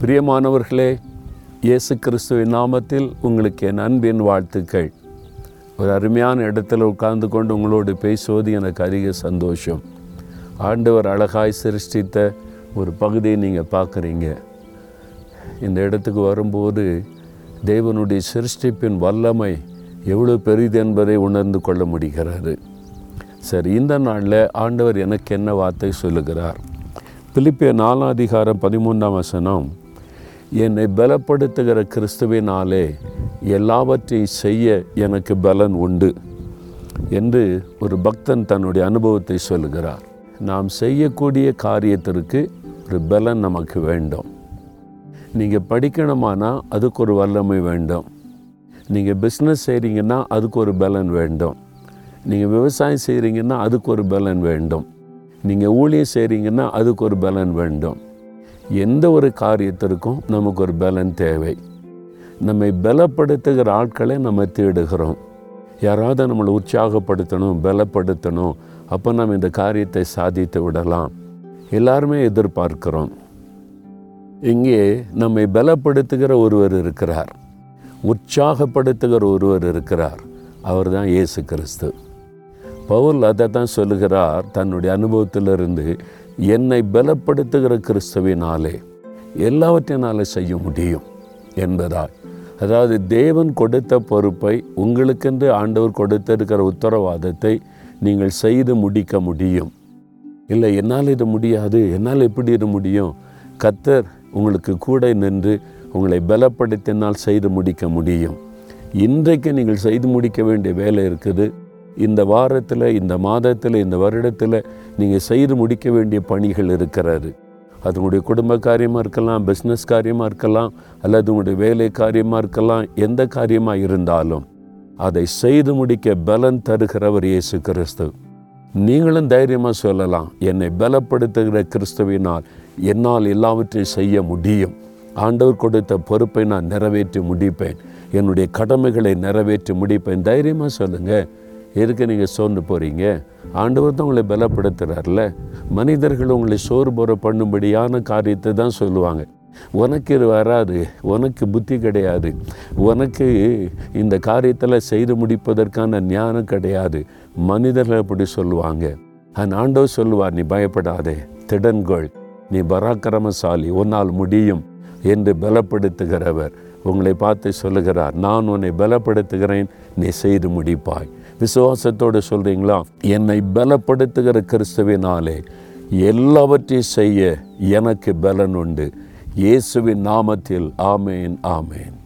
பிரியமானவர்களே இயேசு கிறிஸ்துவின் நாமத்தில் உங்களுக்கு என் அன்பின் வாழ்த்துக்கள். ஒரு அருமையான இடத்துல உட்கார்ந்து கொண்டு உங்களோடு பேசுவது எனக்கு அதிக சந்தோஷம். ஆண்டவர் அழகாய் சிருஷ்டித்த ஒரு பகுதியை நீங்கள் பார்க்குறீங்க. இந்த இடத்துக்கு வரும்போது தேவனுடைய சிருஷ்டிப்பின் வல்லமை எவ்வளோ பெரிது என்பதை உணர்ந்து கொள்ள முடிகிறது. சரி இந்த நாளில் ஆண்டவர் எனக்கு என்ன வார்த்தை சொல்லுகிறார்? பிலிப்பிய நாலாம் அதிகாரம் பதிமூன்றாம் வசனம் என்னை பலப்படுத்துகிற கிறிஸ்துவினாலே எல்லாவற்றையும் செய்ய எனக்கு பலன் உண்டு என்று ஒரு பக்தன் தன்னுடைய அனுபவத்தை சொல்லுகிறார். நாம் செய்யக்கூடிய காரியத்திற்கு ஒரு பலன் நமக்கு வேண்டும். நீங்கள் படிக்கணுமானா அதுக்கு ஒரு வல்லமை வேண்டும். நீங்கள் பிஸ்னஸ் செய்கிறீங்கன்னா அதுக்கு ஒரு பலன் வேண்டும். நீங்கள் விவசாயம் செய்கிறீங்கன்னா அதுக்கு ஒரு பலன் வேண்டும். நீங்கள் ஊழியம் செய்கிறீங்கன்னா அதுக்கு ஒரு பலன் வேண்டும். எந்த ஒரு காரியத்திற்கும் நமக்கு ஒரு பலன் தேவை. நம்மை பலப்படுத்துகிற ஆட்களை நம்ம தேடுகிறோம். யாராவது நம்மளை உற்சாகப்படுத்தணும் பலப்படுத்தணும் அப்போ நம்ம இந்த காரியத்தை சாதித்து விடலாம். எல்லாருமே எதிர்பார்க்கிறோம். இங்கே நம்மை பலப்படுத்துகிற ஒருவர் இருக்கிறார். உற்சாகப்படுத்துகிற ஒருவர் இருக்கிறார். அவர் தான் இயேசு கிறிஸ்து. பவுல் அதை தான் சொல்லுகிறார். தன்னுடைய அனுபவத்திலிருந்து என்னை பலப்படுத்துகிற கிறிஸ்துவினாலே எல்லாவற்றினாலே செய்ய முடியும் என்பதால். அதாவது தேவன் கொடுத்த பொறுப்பை உங்களுக்கென்று ஆண்டவர் கொடுத்திருக்கிற உத்தரவாதத்தை நீங்கள் செய்து முடிக்க முடியும். இல்லை என்னால் இது முடியாது என்னால் எப்படி இது முடியும்? கத்தர் உங்களுக்கு கூட நின்று உங்களை பலப்படுத்தினால் செய்து முடிக்க முடியும். இன்றைக்கு நீங்கள் செய்து முடிக்க வேண்டிய வேலை இருக்குது. இந்த வாரத்தில் இந்த மாதத்தில் இந்த வருடத்தில் நீங்கள் செய்து முடிக்க வேண்டிய பணிகள் இருக்கிறது. அது உங்களுடைய குடும்ப காரியமாக இருக்கலாம் பிஸ்னஸ் காரியமாக இருக்கலாம் அல்லது உங்களுடைய வேலை காரியமாக இருக்கலாம் எந்த காரியமாக இருந்தாலும் அதை செய்து முடிக்க பலன் தருகிறவர் இயேசு கிறிஸ்து. நீங்களும் தைரியமாக சொல்லலாம் என்னை பலப்படுத்துகிற கிறிஸ்துவினால் என்னால் எல்லாவற்றையும் செய்ய முடியும். ஆண்டவர் கொடுத்த பொறுப்பை நான் நிறைவேற்றி முடிப்பேன். என்னுடைய கடமைகளை நிறைவேற்றி முடிப்பேன். தைரியமாக சொல்லுங்கள் எதுக்கு நீங்கள் சோர்ந்து போகிறீங்க ஆண்டவர் தான் உங்களை பலப்படுத்துகிறார்ல மனிதர்கள் உங்களை சோறு போற பண்ணும்படியான காரியத்தை தான் சொல்லுவாங்க. உனக்கு இது வராது உனக்கு புத்தி கிடையாது. உனக்கு இந்த காரியத்தில் செய்து முடிப்பதற்கான ஞானம் கிடையாது. மனிதர்கள் அப்படி சொல்லுவாங்க. அந்த ஆண்டவர் சொல்லுவார் நீ பயப்படாதே திடன்கொள். நீ பராக்கிரமசாலி உன்னால் முடியும் என்று பலப்படுத்துகிறவர். உங்களை பார்த்து சொல்லுகிறார் நான் உன்னை பலப்படுத்துகிறேன் நீ செய்து முடிப்பாய். விசுவாசத்தோடு சொல்கிறீங்களா என்னை பலப்படுத்துகிற கிறிஸ்துவினாலே எல்லாவற்றையும் செய்ய எனக்கு பலன் உண்டு இயேசுவின் நாமத்தில் ஆமேன் ஆமேன்.